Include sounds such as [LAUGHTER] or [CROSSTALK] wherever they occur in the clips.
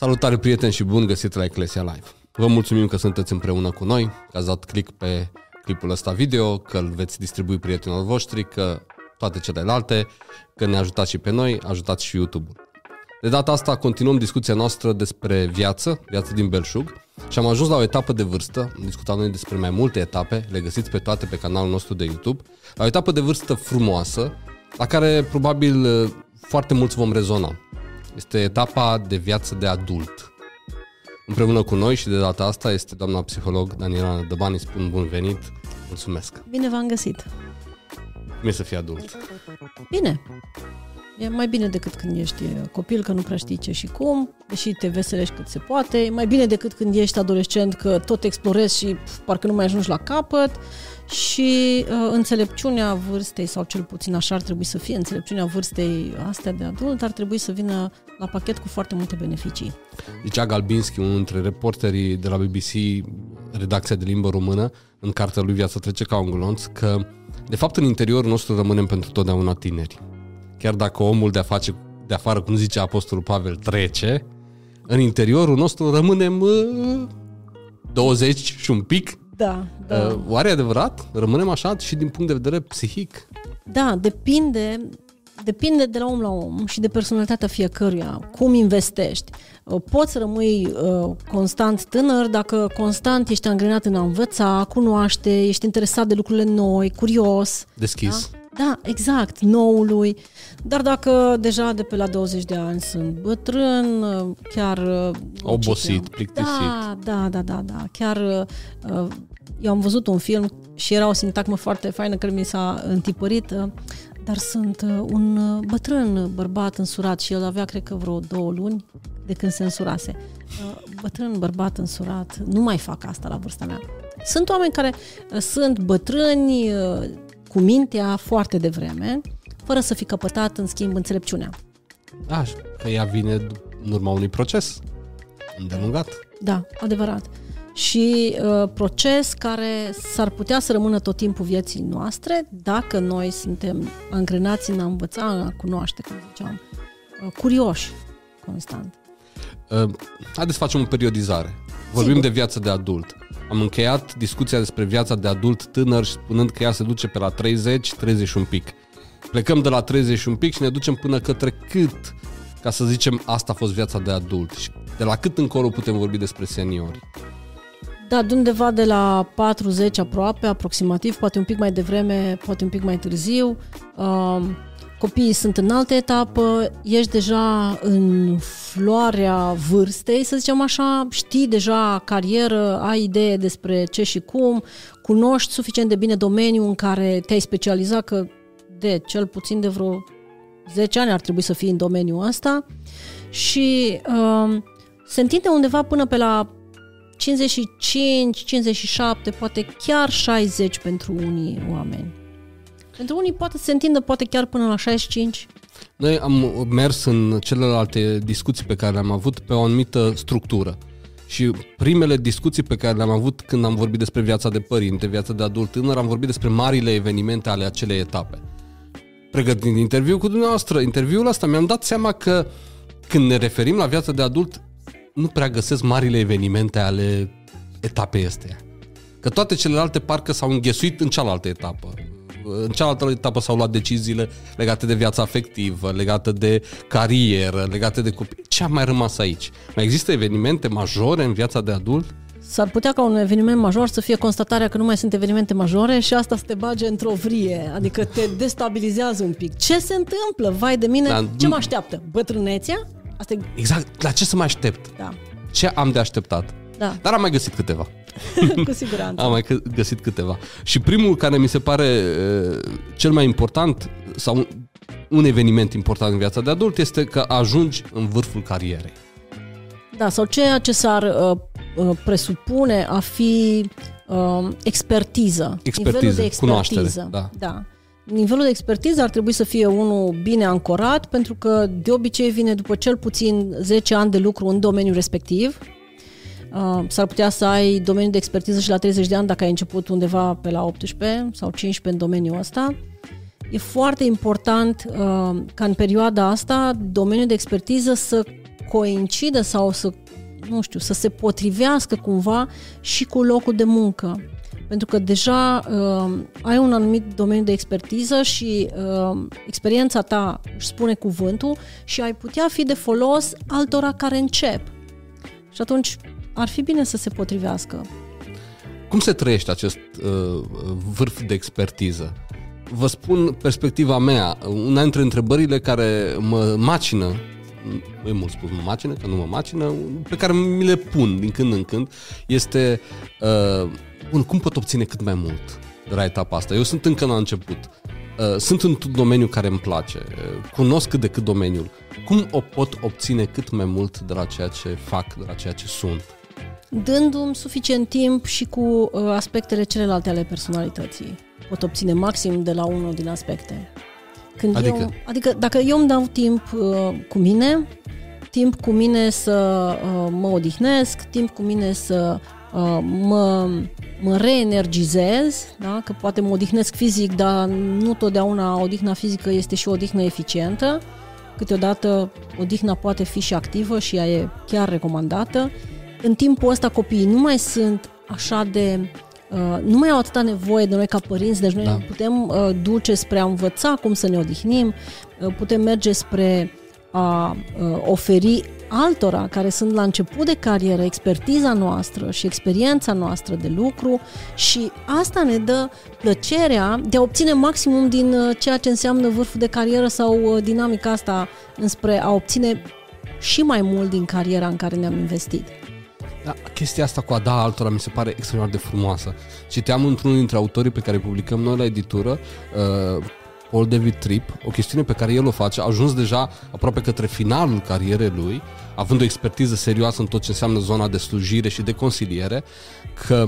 Salutare prieteni și bun găsit la Eclesia Live. Vă mulțumim că sunteți împreună cu noi, că ați dat click pe clipul ăsta video, că îl veți distribui prietenilor voștri, că toate celelalte, că ne ajutați și pe noi, ajutați și YouTube-ul. De data asta continuăm discuția noastră despre viață, viață din belșug și am ajuns la o etapă de vârstă, am discutat noi despre mai multe etape, le găsiți pe toate pe canalul nostru de YouTube, la o etapă de vârstă frumoasă, la care probabil foarte mulți vom rezona. Este etapa de viață de adult. Împreună cu noi și de data asta este doamna psiholog Daniela Dăbani. Spun bun venit. Mulțumesc. Bine v-am găsit. Cum e să fii adult? Bine. E mai bine decât când ești copil, că nu prea știi ce și cum, deși te veselești cât se poate. E mai bine decât când ești adolescent, că tot explorezi și pf, parcă nu mai ajungi la capăt. Și uh, înțelepciunea vârstei, sau cel puțin așa ar trebui să fie, înțelepciunea vârstei astea de adult, ar trebui să vină la pachet cu foarte multe beneficii. Zicea Galbinski, unul dintre reporterii de la BBC, redacția de limbă română, în cartea lui Viața trece ca un glonț, că de fapt în interiorul nostru rămânem pentru totdeauna tineri. Chiar dacă omul de, face, de afară, cum zice Apostolul Pavel, trece, în interiorul nostru rămânem uh, 20 și un pic. Da, da. Uh, oare e adevărat? Rămânem așa și din punct de vedere psihic? Da, depinde depinde de la om la om și de personalitatea fiecăruia, cum investești. Uh, poți să rămâi uh, constant tânăr dacă constant ești angrenat în a învăța, cunoaște, ești interesat de lucrurile noi, curios. Deschis. Da? Da, exact, noului. Dar dacă deja de pe la 20 de ani sunt bătrân, uh, chiar... uh, Obosit, ce- plictisit. Da, da, da, da, da. Chiar uh, eu am văzut un film și era o sintagmă foarte faină care mi s-a întipărit, uh, dar sunt uh, un uh, bătrân bărbat însurat și el avea, cred că, vreo două luni de când se însurase. Uh, Bătrân bărbat însurat, nu mai fac asta la vârsta mea. Sunt oameni care uh, sunt bătrâni uh, cu mintea foarte devreme, fără să fi căpătat, în schimb, înțelepciunea. Da, că ea vine în urma unui proces îndelungat. Da, adevărat. Și uh, proces care s-ar putea să rămână tot timpul vieții noastre dacă noi suntem angrenați în a învăța, în a cunoaște, cum ziceam, uh, curioși constant. Uh, haideți să facem o periodizare. Vorbim Sigur. de viață de adult. Am încheiat discuția despre viața de adult tânăr spunând că ea se duce pe la 30, 30 și un pic. Plecăm de la 30 și un pic și ne ducem până către cât, ca să zicem, asta a fost viața de adult. Și de la cât încolo putem vorbi despre seniori? Da, de undeva de la 40 aproape, aproximativ, poate un pic mai devreme, poate un pic mai târziu. Uh, copiii sunt în altă etapă, ești deja în floarea vârstei, să zicem așa, știi deja carieră, ai idee despre ce și cum, cunoști suficient de bine domeniul în care te-ai specializat, că de cel puțin de vreo 10 ani ar trebui să fii în domeniul ăsta și uh, se întinde undeva până pe la 55, 57, poate chiar 60 pentru unii oameni. Pentru unii poate se întindă poate chiar până la 65. Noi am mers în celelalte discuții pe care le-am avut pe o anumită structură. Și primele discuții pe care le-am avut când am vorbit despre viața de părinte, viața de adult tânăr, am vorbit despre marile evenimente ale acelei etape. Pregătind interviu cu dumneavoastră, interviul ăsta, mi-am dat seama că când ne referim la viața de adult, nu prea găsesc marile evenimente ale etapei astea. Că toate celelalte parcă s-au înghesuit în cealaltă etapă. În cealaltă etapă s-au luat deciziile legate de viața afectivă, legate de carieră, legate de copii. Ce a mai rămas aici? Mai există evenimente majore în viața de adult? S-ar putea ca un eveniment major să fie constatarea că nu mai sunt evenimente majore și asta să te bage într-o vrie, adică te destabilizează un pic. Ce se întâmplă? Vai de mine, Dar ce nu- mă așteaptă? Bătrânețea? Asta e... Exact, la ce să mă aștept? Da, Ce am de așteptat? da, Dar am mai găsit câteva. [LAUGHS] cu siguranță. Am mai că- găsit câteva. Și primul care mi se pare uh, cel mai important sau un, un eveniment important în viața de adult este că ajungi în vârful carierei. Da, sau ceea ce s-ar uh, uh, presupune a fi uh, expertiză. Expertiză, Nivelul de expertiză. cunoaștere, da. da. Nivelul de expertiză ar trebui să fie unul bine ancorat, pentru că de obicei vine după cel puțin 10 ani de lucru în domeniul respectiv. Uh, s-ar putea să ai domeniul de expertiză și la 30 de ani dacă ai început undeva pe la 18 sau 15 în domeniul ăsta. E foarte important uh, ca în perioada asta domeniul de expertiză să coincidă sau să, nu știu, să se potrivească cumva și cu locul de muncă. Pentru că deja uh, ai un anumit domeniu de expertiză și uh, experiența ta își spune cuvântul și ai putea fi de folos altora care încep. Și atunci ar fi bine să se potrivească. Cum se trăiește acest uh, vârf de expertiză? Vă spun perspectiva mea. Una dintre întrebările care mă macină e mult spus mă macină, că nu mă macină, pe care mi le pun din când în când, este uh, bun, cum pot obține cât mai mult de la etapa asta? Eu sunt încă la început. Uh, sunt într-un domeniu care îmi place, uh, cunosc cât de cât domeniul. Cum o pot obține cât mai mult de la ceea ce fac, de la ceea ce sunt? Dându-mi suficient timp și cu uh, aspectele celelalte ale personalității. Pot obține maxim de la unul din aspecte. Când adică? Eu, adică dacă eu îmi dau timp uh, cu mine, timp cu mine să uh, mă odihnesc, timp cu mine să uh, mă, mă reenergizez, da? că poate mă odihnesc fizic, dar nu totdeauna odihna fizică este și o odihnă eficientă. Câteodată odihna poate fi și activă și ea e chiar recomandată. În timpul ăsta copiii nu mai sunt așa de Uh, nu mai au atâta nevoie de noi ca părinți, deci noi da. putem uh, duce spre a învăța cum să ne odihnim, uh, putem merge spre a uh, oferi altora care sunt la început de carieră expertiza noastră și experiența noastră de lucru și asta ne dă plăcerea de a obține maximum din uh, ceea ce înseamnă vârful de carieră sau uh, dinamica asta înspre a obține și mai mult din cariera în care ne-am investit. Da, chestia asta cu a da altora mi se pare extraordinar de frumoasă. Citeam într-unul dintre autorii pe care publicăm noi la editură, uh, Paul David Tripp, o chestiune pe care el o face, a ajuns deja aproape către finalul carierei lui, având o expertiză serioasă în tot ce înseamnă zona de slujire și de consiliere, că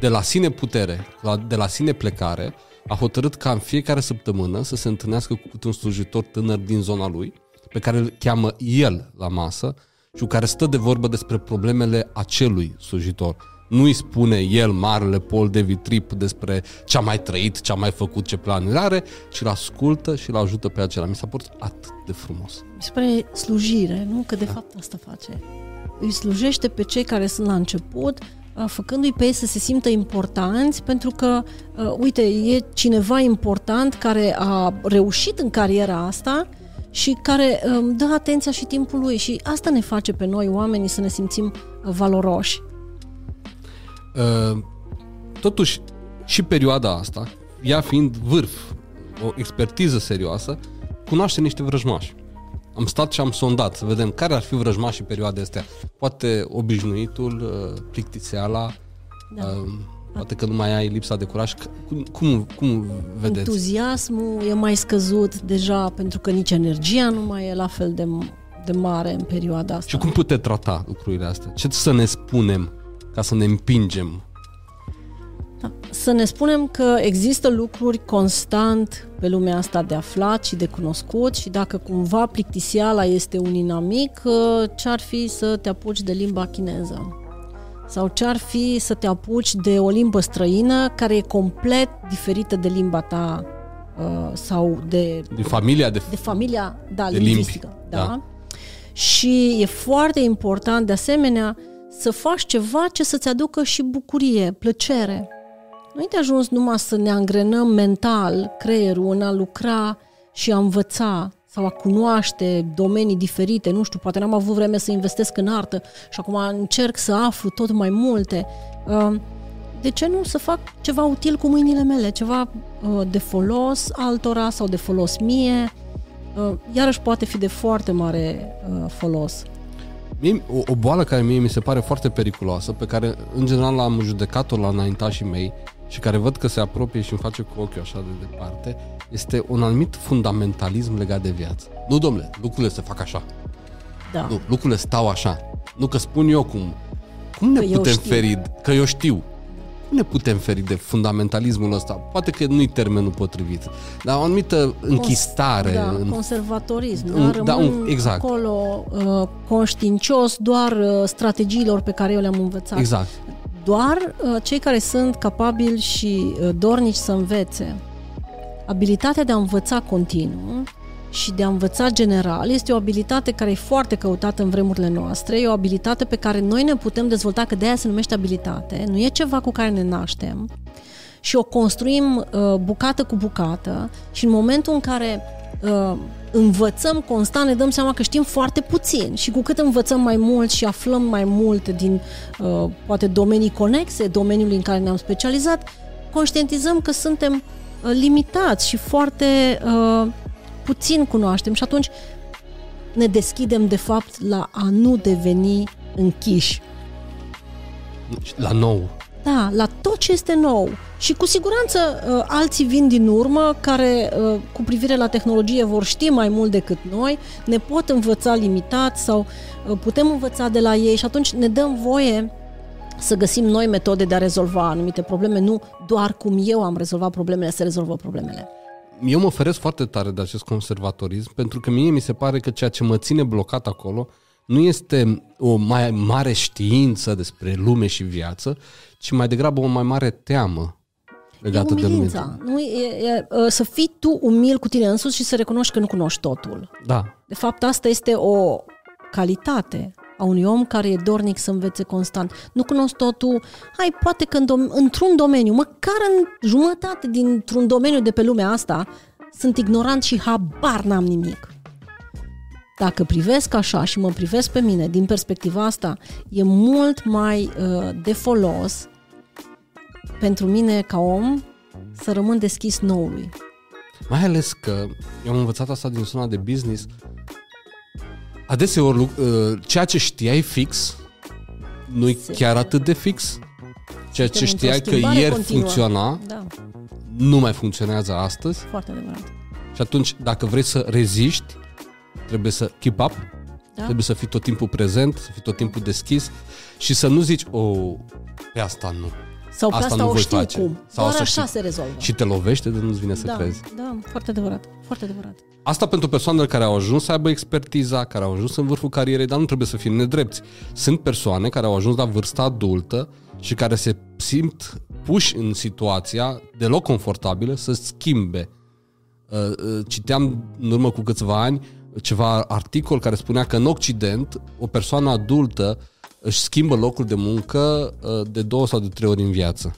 de la sine putere, de la sine plecare, a hotărât ca în fiecare săptămână să se întâlnească cu un slujitor tânăr din zona lui, pe care îl cheamă el la masă, și cu care stă de vorbă despre problemele acelui slujitor. Nu îi spune el, marele Paul David Tripp, despre ce a mai trăit, ce a mai făcut, ce planuri are, ci îl ascultă și îl ajută pe acela. Mi s-a părut atât de frumos. Mi se pare slujire, nu? Că de da. fapt asta face. Îi slujește pe cei care sunt la început, făcându-i pe ei să se simtă importanți, pentru că, uh, uite, e cineva important care a reușit în cariera asta și care um, dă atenția și timpul lui și asta ne face pe noi oamenii să ne simțim uh, valoroși. Uh, totuși, și perioada asta, ea fiind vârf, o expertiză serioasă, cunoaște niște vrăjmași. Am stat și am sondat să vedem care ar fi vrăjmașii perioade astea. Poate obișnuitul, uh, plictiseala, da. Uh, Poate că nu mai ai lipsa de curaj. Cum, cum, cum vedeți? Entuziasmul e mai scăzut deja pentru că nici energia nu mai e la fel de, de mare în perioada asta. Și cum puteți trata lucrurile astea? Ce să ne spunem ca să ne împingem? Da. Să ne spunem că există lucruri constant pe lumea asta de aflat și de cunoscut și dacă cumva plictisiala este un inamic, ce-ar fi să te apuci de limba chineză? Sau ce ar fi să te apuci de o limbă străină care e complet diferită de limba ta uh, sau de... De familia de... De familia, da, de lingvistică. Limbi. Da? da. Și e foarte important, de asemenea, să faci ceva ce să-ți aducă și bucurie, plăcere. Nu te ajuns numai să ne angrenăm mental creierul în a lucra și a învăța, sau a cunoaște domenii diferite, nu știu, poate n-am avut vreme să investesc în artă și acum încerc să aflu tot mai multe. Uh, de ce nu să fac ceva util cu mâinile mele, ceva uh, de folos altora sau de folos mie? Uh, iarăși poate fi de foarte mare folos. Mie, o, o boală care mie mi se pare foarte periculoasă, pe care în general am judecat-o la înaintașii mei și care văd că se apropie și îmi face cu ochiul așa de departe, este un anumit fundamentalism legat de viață. Nu, domnule, lucrurile se fac așa. Da. Nu, lucrurile stau așa. Nu că spun eu cum. Cum ne că putem feri? Că eu știu. Cum ne putem feri de fundamentalismul ăsta? Poate că nu-i termenul potrivit, dar o anumită închistare. Da, în, conservatorism. Un, da, da, un, exact. acolo uh, conștiincios doar uh, strategiilor pe care eu le-am învățat. Exact. Doar uh, cei care sunt capabili și uh, dornici să învețe. Abilitatea de a învăța continuu și de a învăța general este o abilitate care e foarte căutată în vremurile noastre, e o abilitate pe care noi ne putem dezvolta, că de aia se numește abilitate, nu e ceva cu care ne naștem și o construim uh, bucată cu bucată și în momentul în care uh, învățăm constant, ne dăm seama că știm foarte puțin și cu cât învățăm mai mult și aflăm mai mult din uh, poate domenii conexe domeniului în care ne-am specializat, conștientizăm că suntem uh, limitați și foarte uh, puțin cunoaștem și atunci ne deschidem de fapt la a nu deveni închiși. La nou. Da, la tot ce este nou. Și cu siguranță uh, alții vin din urmă care uh, cu privire la tehnologie vor ști mai mult decât noi, ne pot învăța limitat sau uh, putem învăța de la ei și atunci ne dăm voie să găsim noi metode de a rezolva anumite probleme, nu doar cum eu am rezolvat problemele, să rezolvă problemele. Eu mă feresc foarte tare de acest conservatorism pentru că mie mi se pare că ceea ce mă ține blocat acolo nu este o mai mare știință despre lume și viață, ci mai degrabă o mai mare teamă legată e de lume. Nu? E, e, să fii tu umil cu tine însuți și să recunoști că nu cunoști totul. Da. De fapt, asta este o calitate a unui om care e dornic să învețe constant. Nu cunosc totul, hai, poate că în dom- într-un domeniu, măcar în jumătate dintr-un domeniu de pe lumea asta, sunt ignorant și habar n-am nimic. Dacă privesc așa și mă privesc pe mine din perspectiva asta, e mult mai uh, de folos pentru mine ca om să rămân deschis noului. Mai ales că eu am învățat asta din zona de business. Adeseori, uh, ceea ce știai fix nu e chiar atât de fix. Ceea ce știai că ieri continuă. funcționa, da. nu mai funcționează astăzi. Foarte adevărat. Și atunci, dacă vrei să reziști, trebuie să keep up, da? trebuie să fii tot timpul prezent, să fii tot timpul deschis și să nu zici, o, oh, pe asta nu. Sau asta, asta nu o voi știu face. cum. Sau Doar așa știi. se rezolvă. Și te lovește de nu-ți vine să da, crezi. Da, foarte adevărat. Foarte adevărat. Asta pentru persoanele care au ajuns să aibă expertiza, care au ajuns în vârful carierei, dar nu trebuie să fim nedrepți. Sunt persoane care au ajuns la vârsta adultă și care se simt puși în situația deloc confortabilă să schimbe. Uh, uh, citeam în urmă cu câțiva ani ceva articol care spunea că în Occident o persoană adultă își schimbă locul de muncă uh, de două sau de trei ori în viață.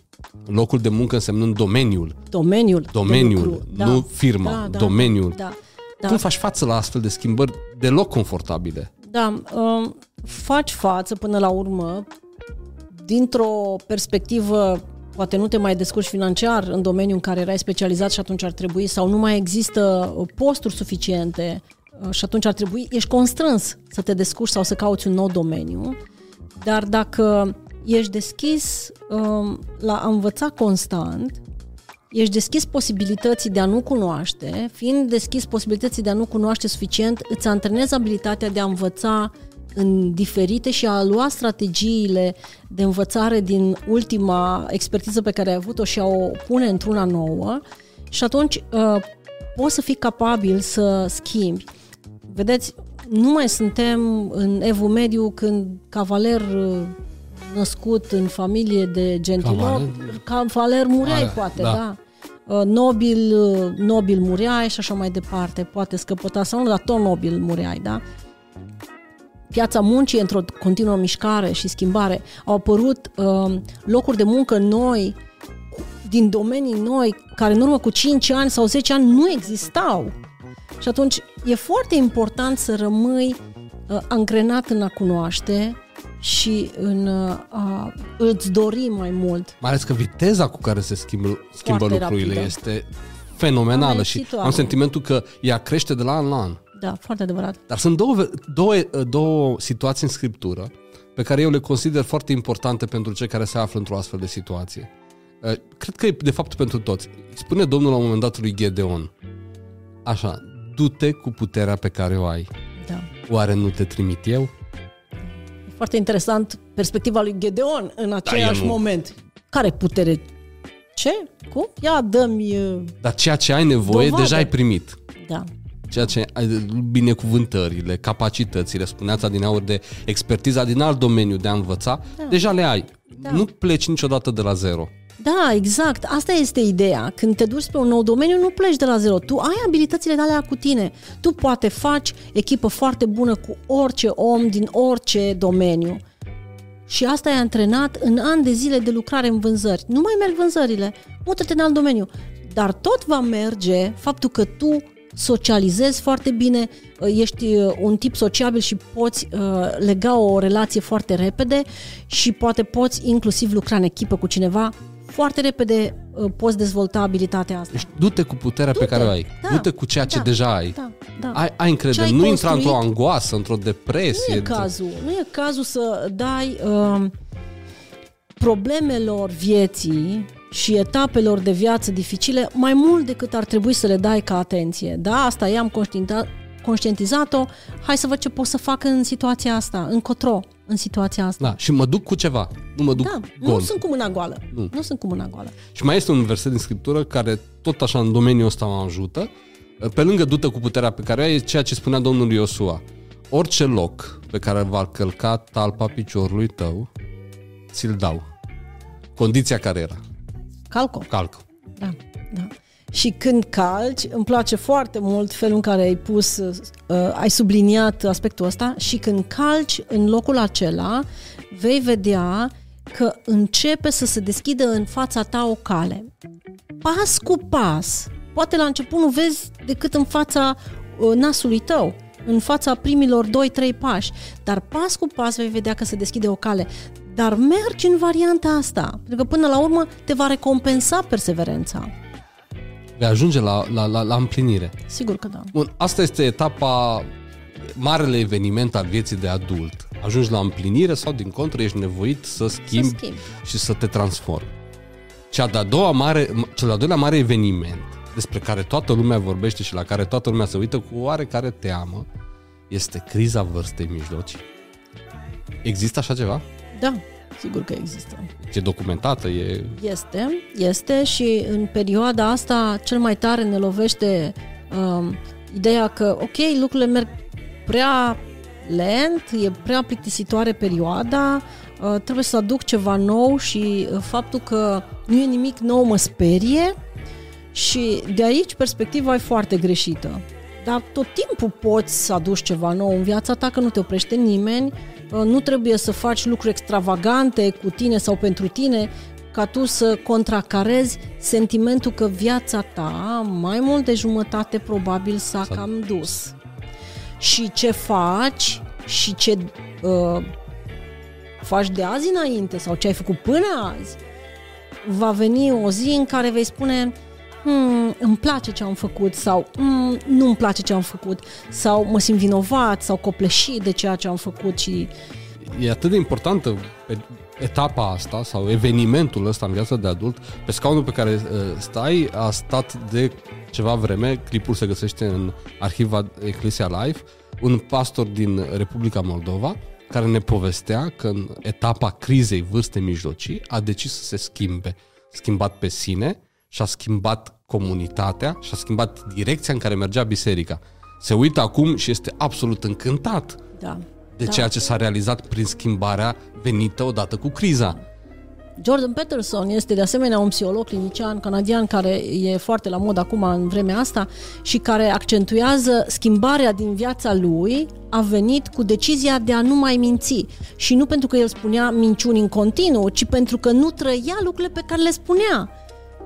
Locul de muncă însemnând domeniul. Domeniul. Domeniul, lucru, da. nu firma, da, da, domeniul. Da, da. Cum faci față la astfel de schimbări deloc confortabile? Da, um, faci față până la urmă dintr-o perspectivă poate nu te mai descurci financiar în domeniul în care erai specializat și atunci ar trebui sau nu mai există posturi suficiente uh, și atunci ar trebui, ești constrâns să te descurci sau să cauți un nou domeniu dar dacă ești deschis um, la a învăța constant, ești deschis posibilității de a nu cunoaște, fiind deschis posibilității de a nu cunoaște suficient, îți antrenezi abilitatea de a învăța în diferite și a lua strategiile de învățare din ultima expertiză pe care ai avut-o și a o pune într-una nouă și atunci uh, poți să fii capabil să schimbi. Vedeți, nu mai suntem în evul mediu când cavaler uh, născut în familie de gentilor, cavaler, cavaler mureai Aia, poate, da. da. Uh, nobil, uh, nobil mureai și așa mai departe, poate scăpăta sau nu, dar tot nobil mureai, da? Piața muncii într-o continuă mișcare și schimbare. Au apărut uh, locuri de muncă noi, din domenii noi, care în urmă cu 5 ani sau 10 ani nu existau. Și atunci e foarte important să rămâi uh, angrenat în a cunoaște și în uh, a îți dori mai mult. Mai ales că viteza cu care se schimbă, schimbă lucrurile rapidă. este fenomenală și am sentimentul că ea crește de la an la an. Da, foarte adevărat. Dar sunt două, două, două situații în scriptură pe care eu le consider foarte importante pentru cei care se află într-o astfel de situație. Uh, cred că e de fapt pentru toți. Spune Domnul la un moment dat lui Gedeon, așa, du-te cu puterea pe care o ai. Da. Oare nu te trimit eu? E foarte interesant perspectiva lui Gedeon în da, același da, moment. Care putere? Ce? Cum? Ia, dă-mi... Dar ceea ce ai nevoie, dovadă. deja ai primit. Da. Ceea ce ai, binecuvântările, capacitățile, spuneați din aur de expertiza din alt domeniu de a învăța, da. deja le ai. Da. Nu pleci niciodată de la zero. Da, exact. Asta este ideea. Când te duci spre un nou domeniu, nu pleci de la zero. Tu ai abilitățile de alea cu tine. Tu poate faci echipă foarte bună cu orice om din orice domeniu. Și asta e antrenat în ani de zile de lucrare în vânzări. Nu mai merg vânzările, mută-te în alt domeniu. Dar tot va merge faptul că tu socializezi foarte bine, ești uh, un tip sociabil și poți uh, lega o relație foarte repede și poate poți inclusiv lucra în echipă cu cineva foarte repede uh, poți dezvolta abilitatea asta. Deci du-te cu puterea Du-te, pe care o ai. da, du-te cu ceea ce da, deja ai. Da, da. Ai, ai încredere, Ce ai nu intra construit? într-o angoasă, într-o depresie. Nu e cazul. Nu e cazul să dai uh, problemelor vieții și etapelor de viață dificile mai mult decât ar trebui să le dai ca atenție. Da, asta i-am conștienta- conștientizat-o. Hai să văd ce pot să fac în situația asta, încotro în situația asta. Da, și mă duc cu ceva, nu mă duc Da, gol. nu sunt cu mâna goală. Nu. Nu sunt cu mâna goală. Și mai este un verset din Scriptură care tot așa în domeniul ăsta mă ajută. Pe lângă dută cu puterea pe care o ai, e ceea ce spunea Domnul Iosua. Orice loc pe care va călca talpa piciorului tău, ți-l dau. Condiția care era? Calco. Calcă. Da, da. Și când calci, îmi place foarte mult felul în care ai pus, uh, ai subliniat aspectul ăsta și când calci în locul acela, vei vedea că începe să se deschidă în fața ta o cale. Pas cu pas. Poate la început nu vezi decât în fața uh, nasului tău, în fața primilor 2-3 pași, dar pas cu pas vei vedea că se deschide o cale. Dar mergi în varianta asta, pentru că până la urmă te va recompensa perseverența. Vei ajunge la, la, la, la împlinire. Sigur că da. Bun, asta este etapa, marele eveniment al vieții de adult. Ajungi la împlinire sau, din contră, ești nevoit să schimbi, Să schimbi. și să te transformi. Cea de-a doua mare, cel de-al doilea mare eveniment despre care toată lumea vorbește și la care toată lumea se uită cu oarecare teamă este criza vârstei mijlocii. Există așa ceva? Da, sigur că există. E documentată? E... Este, este și în perioada asta cel mai tare ne lovește um, ideea că, ok, lucrurile merg prea lent, e prea plictisitoare perioada, uh, trebuie să aduc ceva nou și uh, faptul că nu e nimic nou mă sperie și de aici perspectiva e foarte greșită. Dar tot timpul poți să aduci ceva nou în viața ta, că nu te oprește nimeni, uh, nu trebuie să faci lucruri extravagante cu tine sau pentru tine, ca tu să contracarezi sentimentul că viața ta, mai mult de jumătate probabil s-a S-a cam dus. Și ce faci și ce uh, faci de azi înainte sau ce ai făcut până azi, va veni o zi în care vei spune hmm, îmi place ce am făcut sau hmm, nu îmi place ce am făcut sau mă simt vinovat sau copleșit de ceea ce am făcut și e atât de importantă pe etapa asta sau evenimentul ăsta în viața de adult, pe scaunul pe care uh, stai a stat de ceva vreme, clipul se găsește în arhiva Ecclesia Life, un pastor din Republica Moldova care ne povestea că în etapa crizei vârste mijlocii a decis să se schimbe. Schimbat pe sine și a schimbat comunitatea și a schimbat direcția în care mergea biserica. Se uită acum și este absolut încântat da. de da. ceea ce s-a realizat prin schimbarea venită odată cu criza. Jordan Peterson este de asemenea un psiholog clinician canadian care e foarte la mod acum în vremea asta și care accentuează schimbarea din viața lui a venit cu decizia de a nu mai minți. Și nu pentru că el spunea minciuni în continuu, ci pentru că nu trăia lucrurile pe care le spunea.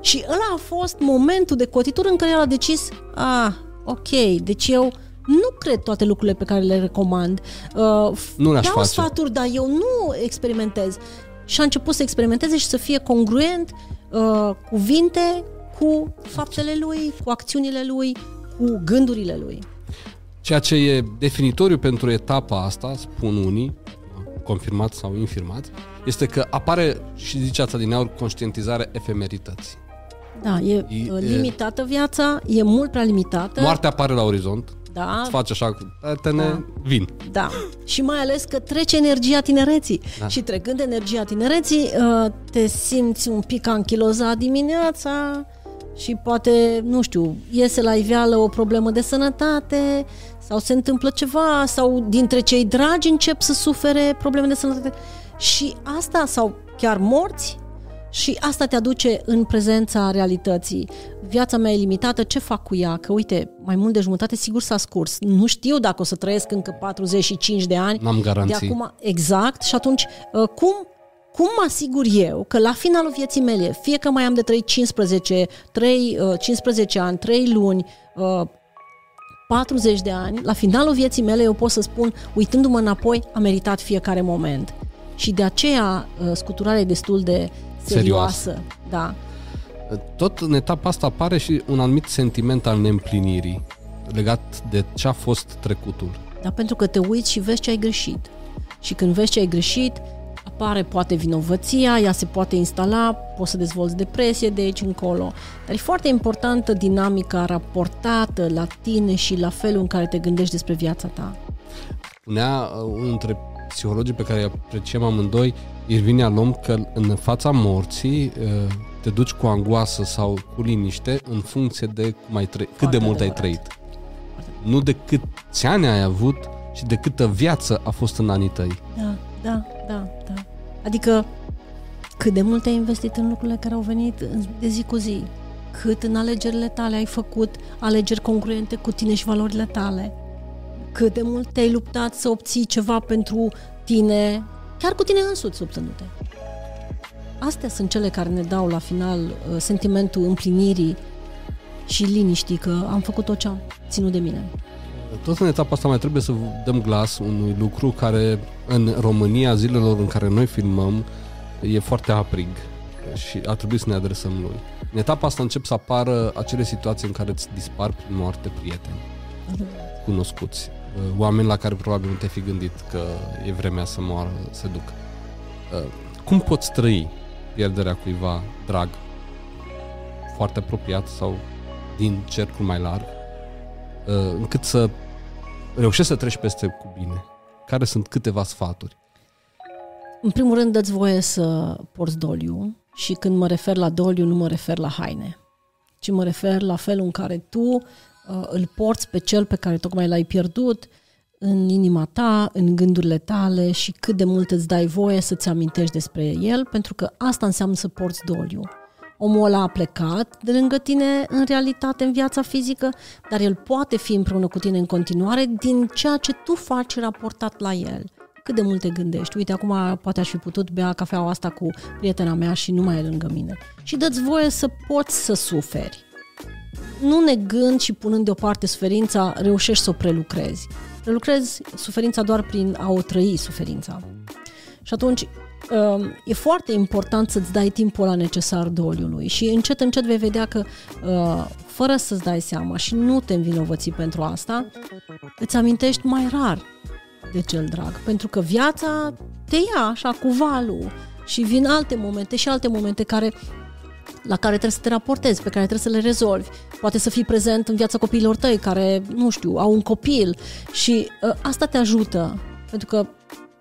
Și ăla a fost momentul de cotitură în care el a decis, ah, ok, deci eu nu cred toate lucrurile pe care le recomand. Uh, Nu le-aș dau face. sfaturi, dar eu nu experimentez. Și a început să experimenteze și să fie congruent uh, cuvinte cu faptele lui, cu acțiunile lui, cu gândurile lui. Ceea ce e definitoriu pentru etapa asta, spun unii, confirmat sau infirmat, este că apare, și ziceați din aur, conștientizarea efemerității. Da, e, E- e limitată viața, e mult prea limitată. Moartea apare la orizont, Da, îți faci așa cu tene, Da. vin. Da, și mai ales că trece energia tinereții. Da. Da. Și trecând energia tinereții, uh, te simți un pic anchilozat dimineața și poate, nu știu, iese la iveală o problemă de sănătate sau se întâmplă ceva sau dintre cei dragi încep să sufere probleme de sănătate. Și asta sau chiar morți Și asta te aduce în prezența realității. Viața mea e limitată, ce fac cu ea? Că uite, mai mult de jumătate sigur s-a scurs. Nu știu dacă o să trăiesc încă 45 de ani. N-am garanții. De acum, exact. Și atunci, uh, cum cum mă asigur eu că la finalul vieții mele, fie că mai am de trăit 15, 3, 15 ani, 3 luni, 40 de ani, la finalul vieții mele eu pot să spun, uitându-mă înapoi, a meritat fiecare moment. Și de aceea uh, scuturarea e destul de serioasă. serioasă. Da. Tot în etapa asta apare și un anumit sentiment al neîmplinirii legat de ce a fost trecutul. Da, pentru că te uiți și vezi ce ai greșit. Și când vezi ce ai greșit, apare poate vinovăția, ea se poate instala, poți să dezvolți depresie de aici încolo. Dar e foarte importantă dinamica raportată la tine și la felul în care te gândești despre viața ta. Spunea uh, unul dintre psihologii pe care îi apreciem amândoi, Irvinia Lom, că în fața morții uh, te duci cu angoasă sau cu liniște în funcție de cum ai trăit, cât de mult adevărat. ai trăit. Nu de câți ani ai avut, ci de câtă viață a fost în anii tăi. Da, da, da, da. Adică cât de mult ai investit în lucrurile care au venit de zi cu zi, cât în alegerile tale ai făcut alegeri congruente cu tine și valorile tale, cât de mult te-ai luptat să obții ceva pentru tine, chiar cu tine însuți luptându-te. Astea sunt cele care ne dau la final uh, sentimentul împlinirii și liniștii că am făcut tot ce am ținut de mine. Tot în etapa asta mai trebuie să dăm glas unui lucru care în România, zilelor în care noi filmăm, e foarte aprig și a trebuit să ne adresăm lui. În etapa asta încep să apară acele situații în care îți dispar prin moarte prieteni, cunoscuți, oameni la care probabil nu te-ai fi gândit că e vremea să moară, să ducă. Cum poți trăi pierderea cuiva drag, foarte apropiat sau din cercul mai larg, încât să reușești să treci peste cu bine? Care sunt câteva sfaturi? În primul rând, dă-ți voie să porți doliu și când mă refer la doliu, nu mă refer la haine, ci mă refer la felul în care tu uh, îl porți pe cel pe care tocmai l-ai pierdut în inima ta, în gândurile tale și cât de mult îți dai voie să-ți amintești despre el, pentru că asta înseamnă să porți doliu omul ăla a plecat de lângă tine în realitate, în viața fizică, dar el poate fi împreună cu tine în continuare din ceea ce tu faci raportat la el. Cât de mult te gândești. Uite, acum poate aș fi putut bea cafeaua asta cu prietena mea și nu mai e lângă mine. Și dă-ți voie să poți să suferi. Nu negând și punând deoparte suferința, reușești să o prelucrezi. Prelucrezi suferința doar prin a o trăi suferința. Și atunci Ehm, e foarte important să-ți dai timpul la necesar doliului și încet, încet vei vedea că uh, fără să-ți dai seama și nu te învinovăți pentru asta, îți amintești mai rar de cel drag, pentru că viața te ia așa cu valul și vin alte momente și alte momente care la care trebuie să te raportezi, pe care trebuie să le rezolvi. Poate să fii prezent în viața copiilor tăi care, nu știu, au un copil și uh, asta te ajută. Pentru că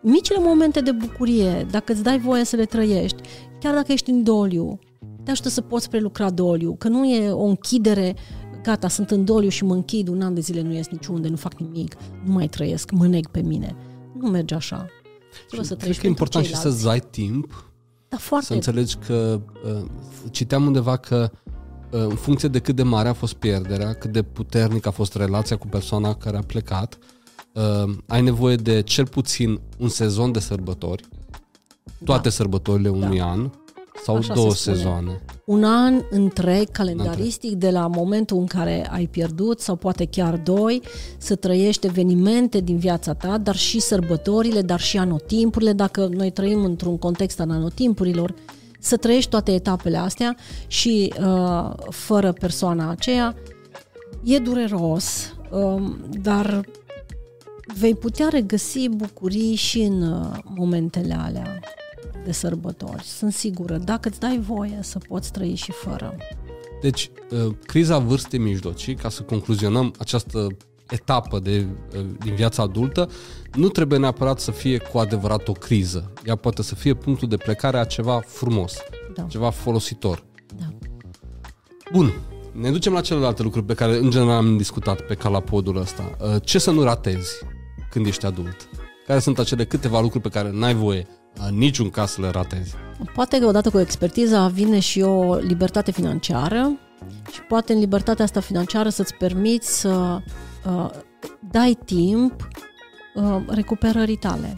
micile momente de bucurie, dacă îți dai voie să le trăiești, chiar dacă ești în doliu, te ajută să poți prelucra doliu, că nu e o închidere, gata, sunt în doliu și mă închid, un an de zile nu ies niciunde, nu fac nimic, nu mai trăiesc, mă neg pe mine. Nu merge așa. Trebuie să cred că e important și să-ți dai timp da, foarte. să înțelegi că uh, citeam undeva că uh, în funcție de cât de mare a fost pierderea, cât de puternic a fost relația cu persoana care a plecat, uh, ai nevoie de cel puțin un sezon de sărbători, toate da. sărbătorile unui da. an, sau Așa două se sezoane. Un an întreg calendaristic de la momentul în care ai pierdut sau poate chiar doi, să trăiești evenimente din viața ta, dar și sărbătorile, dar și anotimpurile, dacă noi trăim într-un context al anotimpurilor, să trăiești toate etapele astea și uh, fără persoana aceea e dureros, uh, dar vei putea regăsi bucurii și în uh, momentele alea de sărbători. Sunt sigură, dacă îți dai voie să poți trăi și fără. Deci, uh, criza vârstei mijlocii, ca să concluzionăm această etapă de, uh, din viața adultă, nu trebuie neapărat să fie cu adevărat o criză. Ea poate să fie punctul de plecare a ceva frumos, da. ceva folositor. Da. Bun, ne ducem la celelalte lucruri pe care în general am discutat pe calapodul ăsta. Ce să nu ratezi? când ești adult? Care sunt acele câteva lucruri pe care n-ai voie niciun caz să le ratezi. Poate că odată cu expertiza vine și o libertate financiară și poate în libertatea asta financiară să-ți permiți să uh, dai timp uh, recuperării tale.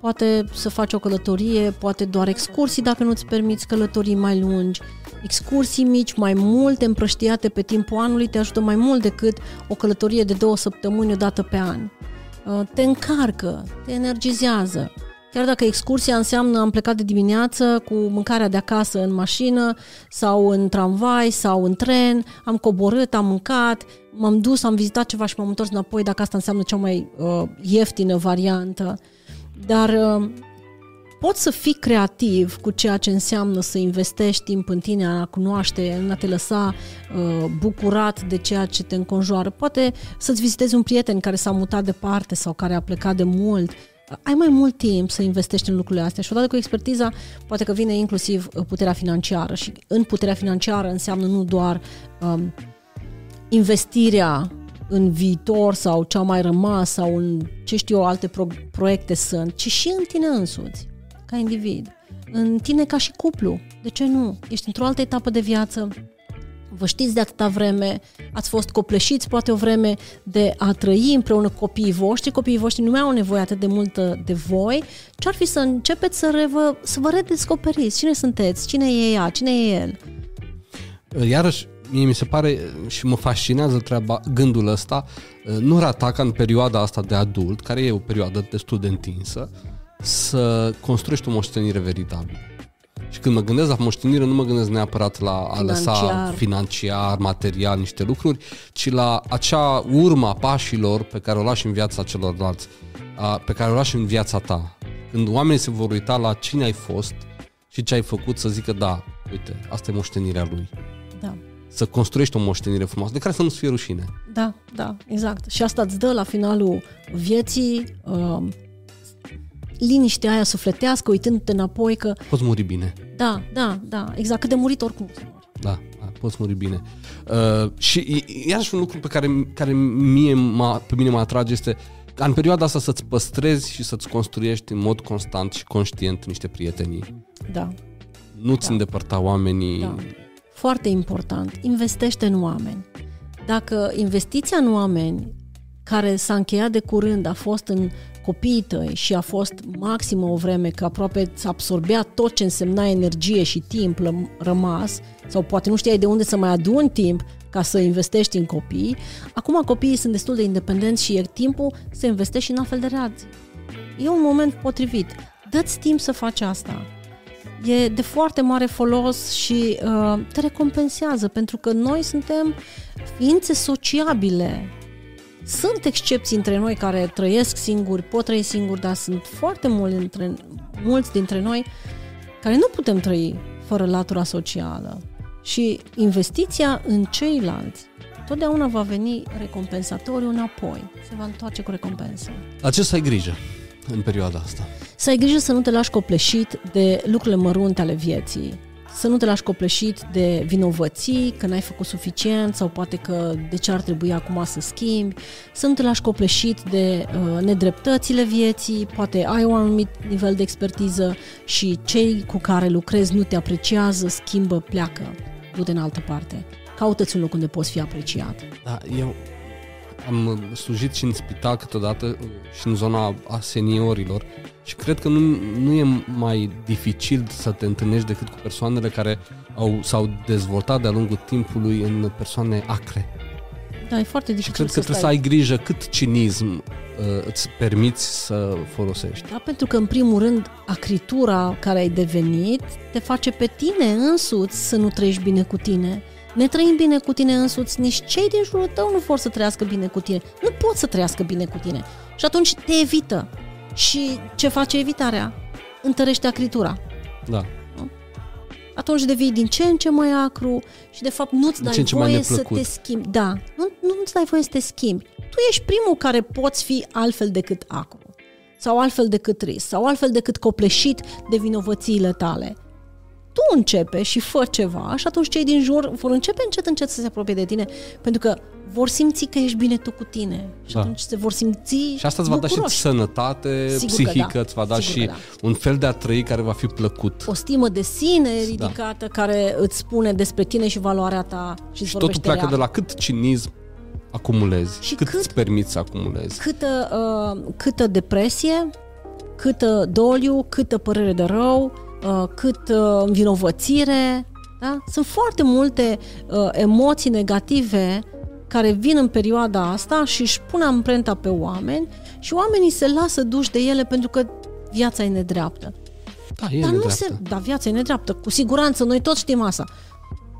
Poate să faci o călătorie, poate doar excursii dacă nu-ți permiți călătorii mai lungi. Excursii mici, mai multe, împrăștiate pe timpul anului, te ajută mai mult decât o călătorie de două săptămâni o dată pe an. Uh, te încarcă, te energizează. Chiar dacă excursia înseamnă am plecat de dimineață cu mâncarea de acasă în mașină sau în tramvai sau în tren, am coborât, am mâncat, m-am dus, am vizitat ceva și m-am întors înapoi, dacă asta înseamnă cea mai uh, ieftină variantă. Dar uh, poți să fii creativ cu ceea ce înseamnă să investești timp în tine, a cunoaște, în a te lăsa uh, bucurat de ceea ce te înconjoară. Poate să-ți vizitezi un prieten care s-a mutat departe sau care a plecat de mult, ai mai mult timp să investești în lucrurile astea și odată cu expertiza poate că vine inclusiv uh, puterea financiară și în puterea financiară înseamnă nu doar um, investirea în viitor sau ce a mai rămas sau în ce știu eu alte pro- proiecte sunt, ci și în tine însuți, ca individ, în tine ca și cuplu. De ce nu? Ești într-o altă etapă de viață, vă știți de atâta vreme, ați fost copleșiți poate o vreme de a trăi împreună cu copiii voștri, copiii voștri nu mai au nevoie atât de multă de voi, ce ar fi să începeți să, revă, să vă redescoperiți? Cine sunteți, cine e ea, cine e el. Iarăși, mie mi se pare și mă fascinează treaba, gândul ăsta, nu rata ca în perioada asta de adult, care e o perioadă destul de întinsă, să construiești o moștenire veritabilă. Și când mă gândesc la moștenire, nu mă gândesc neapărat la a financiar. lăsa financiar, material, niște lucruri, ci la acea urma pașilor pe care o lași în viața celorlalți, pe care o lași în viața ta. Când oamenii se vor uita la cine ai fost și ce ai făcut, să zică, da, uite, asta e moștenirea lui. Da. Să construiești o moștenire frumoasă, de care să nu-ți fie rușine. Da, da, exact. Și asta îți dă la finalul vieții uh, liniștea aia sufletească, uitându-te înapoi că... Poți muri bine. Da, da, da, exact, că de murit oricum Da, da poți muri bine. Uh, și iarăși un lucru pe care, care mie m-a, pe mine mă atrage este ca în perioada asta să-ți păstrezi și să-ți construiești în mod constant și conștient niște prietenii. Da. Nu-ți da. îndepărta oamenii. Da. Foarte important, investește în oameni. Dacă investiția în oameni care s-a încheiat de curând a fost în copiii tăi și a fost maximă o vreme că aproape ți absorbea tot ce însemna energie și timp rămas, sau poate nu știai de unde să mai aduni timp ca să investești în copii, acum copiii sunt destul de independenți și e timpul să investești în fel de reacții. E un moment potrivit. Dă-ți timp să faci asta. E de foarte mare folos și uh, te recompensează, pentru că noi suntem ființe sociabile sunt excepții între noi care trăiesc singuri, pot trăi singuri, dar sunt foarte mulți dintre, mulți dintre noi care nu putem trăi fără latura socială. Și investiția în ceilalți totdeauna va veni recompensatoriu înapoi. Se va întoarce cu recompensă. La ce să ai grijă în perioada asta? Să ai grijă să nu te lași copleșit de lucrurile mărunte ale vieții să nu te lași copleșit de vinovății, că n-ai făcut suficient sau poate că de ce ar trebui acum să schimbi, să nu te lași copleșit de uh, nedreptățile vieții, poate ai un anumit nivel de expertiză și cei cu care lucrezi nu te apreciază, schimbă, pleacă, du-te în altă parte. Caută-ți un loc unde poți fi apreciat. Da, eu am slujit și în spital câteodată și în zona a seniorilor și cred că nu, nu e mai dificil să te întâlnești decât cu persoanele care au, s-au dezvoltat de-a lungul timpului în persoane acre. Da, e foarte dificil Și cred că trebuie să ai grijă cât cinism uh, îți permiți să folosești. Da, pentru că în primul rând acritura care ai devenit te face pe tine însuți să nu trăiești bine cu tine ne trăim bine cu tine însuți, nici cei din jurul tău nu vor să trăiască bine cu tine. Nu pot să trăiască bine cu tine. Și atunci te evită. Și ce face evitarea? Întărește acritura. Da. Atunci devii din ce în ce mai acru și de fapt nu-ți dai ce voie să te schimbi. Da, nu, nu-ți dai voie să te schimbi. Tu ești primul care poți fi altfel decât acru. Sau altfel decât trist. Sau altfel decât copleșit de vinovățiile tale tu începe și fă ceva și atunci cei din jur vor începe încet încet să se apropie de tine pentru că vor simți că ești bine tu cu tine și Da. atunci se vor simți Și asta îți va da și bucuroși. sănătate Sigur că psihică, da. îți va da Sigur și că un fel de a trăi care va fi plăcut. o stimă de sine ridicată care îți spune despre tine și valoarea ta și îți Și totul vorbește pleacă real. de la cât cinism acumulezi, Și cât cât- îți permiți să acumulezi. câtă, uh, câtă depresie, câtă doliu, câtă părere de rău, uh, cât uh, învinovățire. Da? Sunt foarte multe uh, emoții negative care vin în perioada asta și își pun amprenta pe oameni și oamenii se lasă duși de ele pentru că viața e nedreaptă. Da, e Dar nu nedreaptă. se, da, viața e nedreaptă, cu siguranță, noi toți știm asta.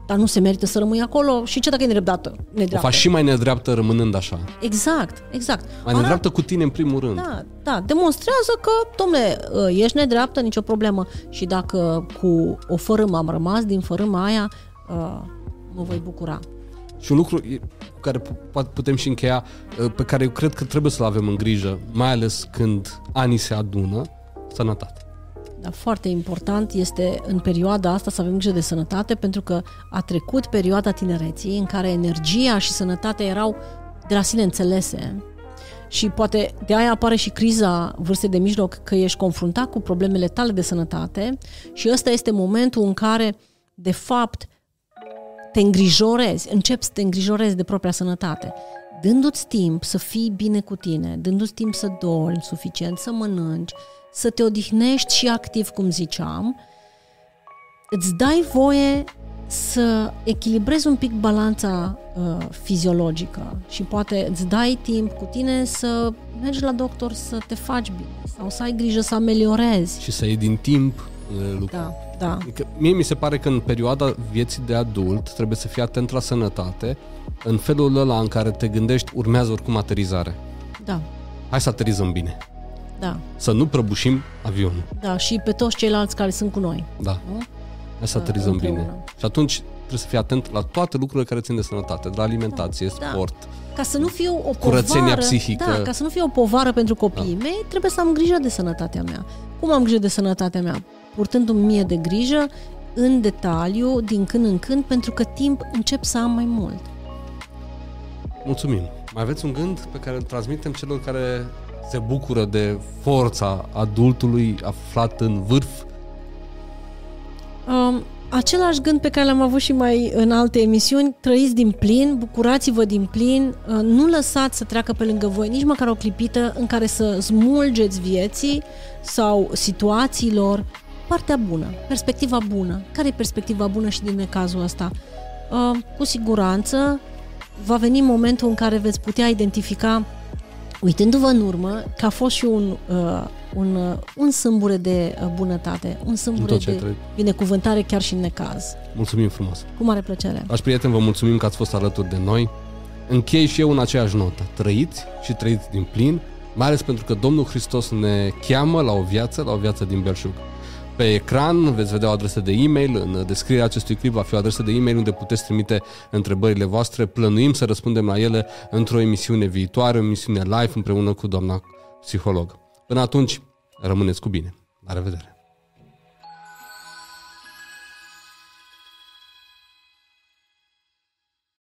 Dar nu se merită să rămâi acolo și ce dacă e nedreaptă? O nedreaptă? faci și mai nedreaptă rămânând așa. Exact, exact. Mai Arată- nedreaptă cu tine în primul rând. da, da, demonstrează că, domnule, ești nedreaptă, nicio problemă. Și dacă cu o fărâmă am rămas din fărâma aia, uh, mă voi bucura. Și un lucru e- cu care pu- poate putem și încheia, uh, pe care eu cred că trebuie să-l avem în grijă, mai ales când anii se adună, sănătate. Dar foarte important este în perioada asta să avem grijă de sănătate, pentru că a trecut perioada tinereții în care energia și sănătatea erau de la sine înțelese. Și poate de aia apare și criza vârstei de mijloc, că ești confruntat cu problemele tale de sănătate și ăsta este momentul în care, de fapt, te îngrijorezi, începi să te îngrijorezi de propria sănătate. Dându-ți timp să fii bine cu tine, dându-ți timp să dormi suficient, să mănânci, să te odihnești și activ, cum ziceam, îți dai voie să echilibrezi un pic balanța uh, fiziologică și poate îți dai timp cu tine să mergi la doctor să te faci bine sau să ai grijă să ameliorezi. Și să iei din timp uh, lucruri. Da, da. Adică mie mi se pare că în perioada vieții de adult trebuie să fii atent la sănătate în felul ăla în care te gândești urmează oricum aterizare. Da, Hai să aterizăm bine. Da, Să nu prăbușim avionul. da. Și pe toți ceilalți care sunt cu noi. Da. Nu? Hai să Da, aterizăm împreună. bine. Și atunci trebuie să fii atent la toate lucrurile care țin de sănătate, de la alimentație, Da. sport. Ca să nu fie o Curățenia povară, psihică. Da, ca să nu fie o povară pentru copiii mei, trebuie să am grijă de sănătatea mea. Cum am grijă de sănătatea mea? Purtându-mi mie de grijă în detaliu, din când în când, pentru că timp încep să am mai mult. Mulțumim. Mai aveți un gând pe care îl transmitem celor care se bucură de forța adultului aflat în vârf? Um, același gând pe care l-am avut și mai în alte emisiuni, trăiți din plin, bucurați-vă din plin, uh, nu lăsați să treacă pe lângă voi nici măcar o clipită în care să smulgeți vieții sau situațiilor partea bună, perspectiva bună. Care e perspectiva bună și din cazul ăsta? Uh, cu siguranță va veni momentul în care veți putea identifica uitându-vă în urmă, că a fost și un, uh, un, uh, un sâmbure de uh, bunătate, un În sâmbure tot ce ai de trăit. binecuvântare chiar și în necaz. Mulțumim frumos. Cu mare plăcere. Dragi prieteni, vă mulțumim că ați fost alături de noi. Închei și eu în aceeași notă. Trăiți și trăiți din plin, mai ales pentru că Domnul Hristos ne cheamă la o viață, la o viață din belșug. Pe ecran veți vedea o adresă de e-mail, în descrierea acestui clip va fi o adresă de e-mail unde puteți trimite întrebările voastre. Plănuim să răspundem la ele într-o emisiune viitoare, o emisiune live împreună cu doamna psiholog. Până atunci, rămâneți cu bine. La revedere!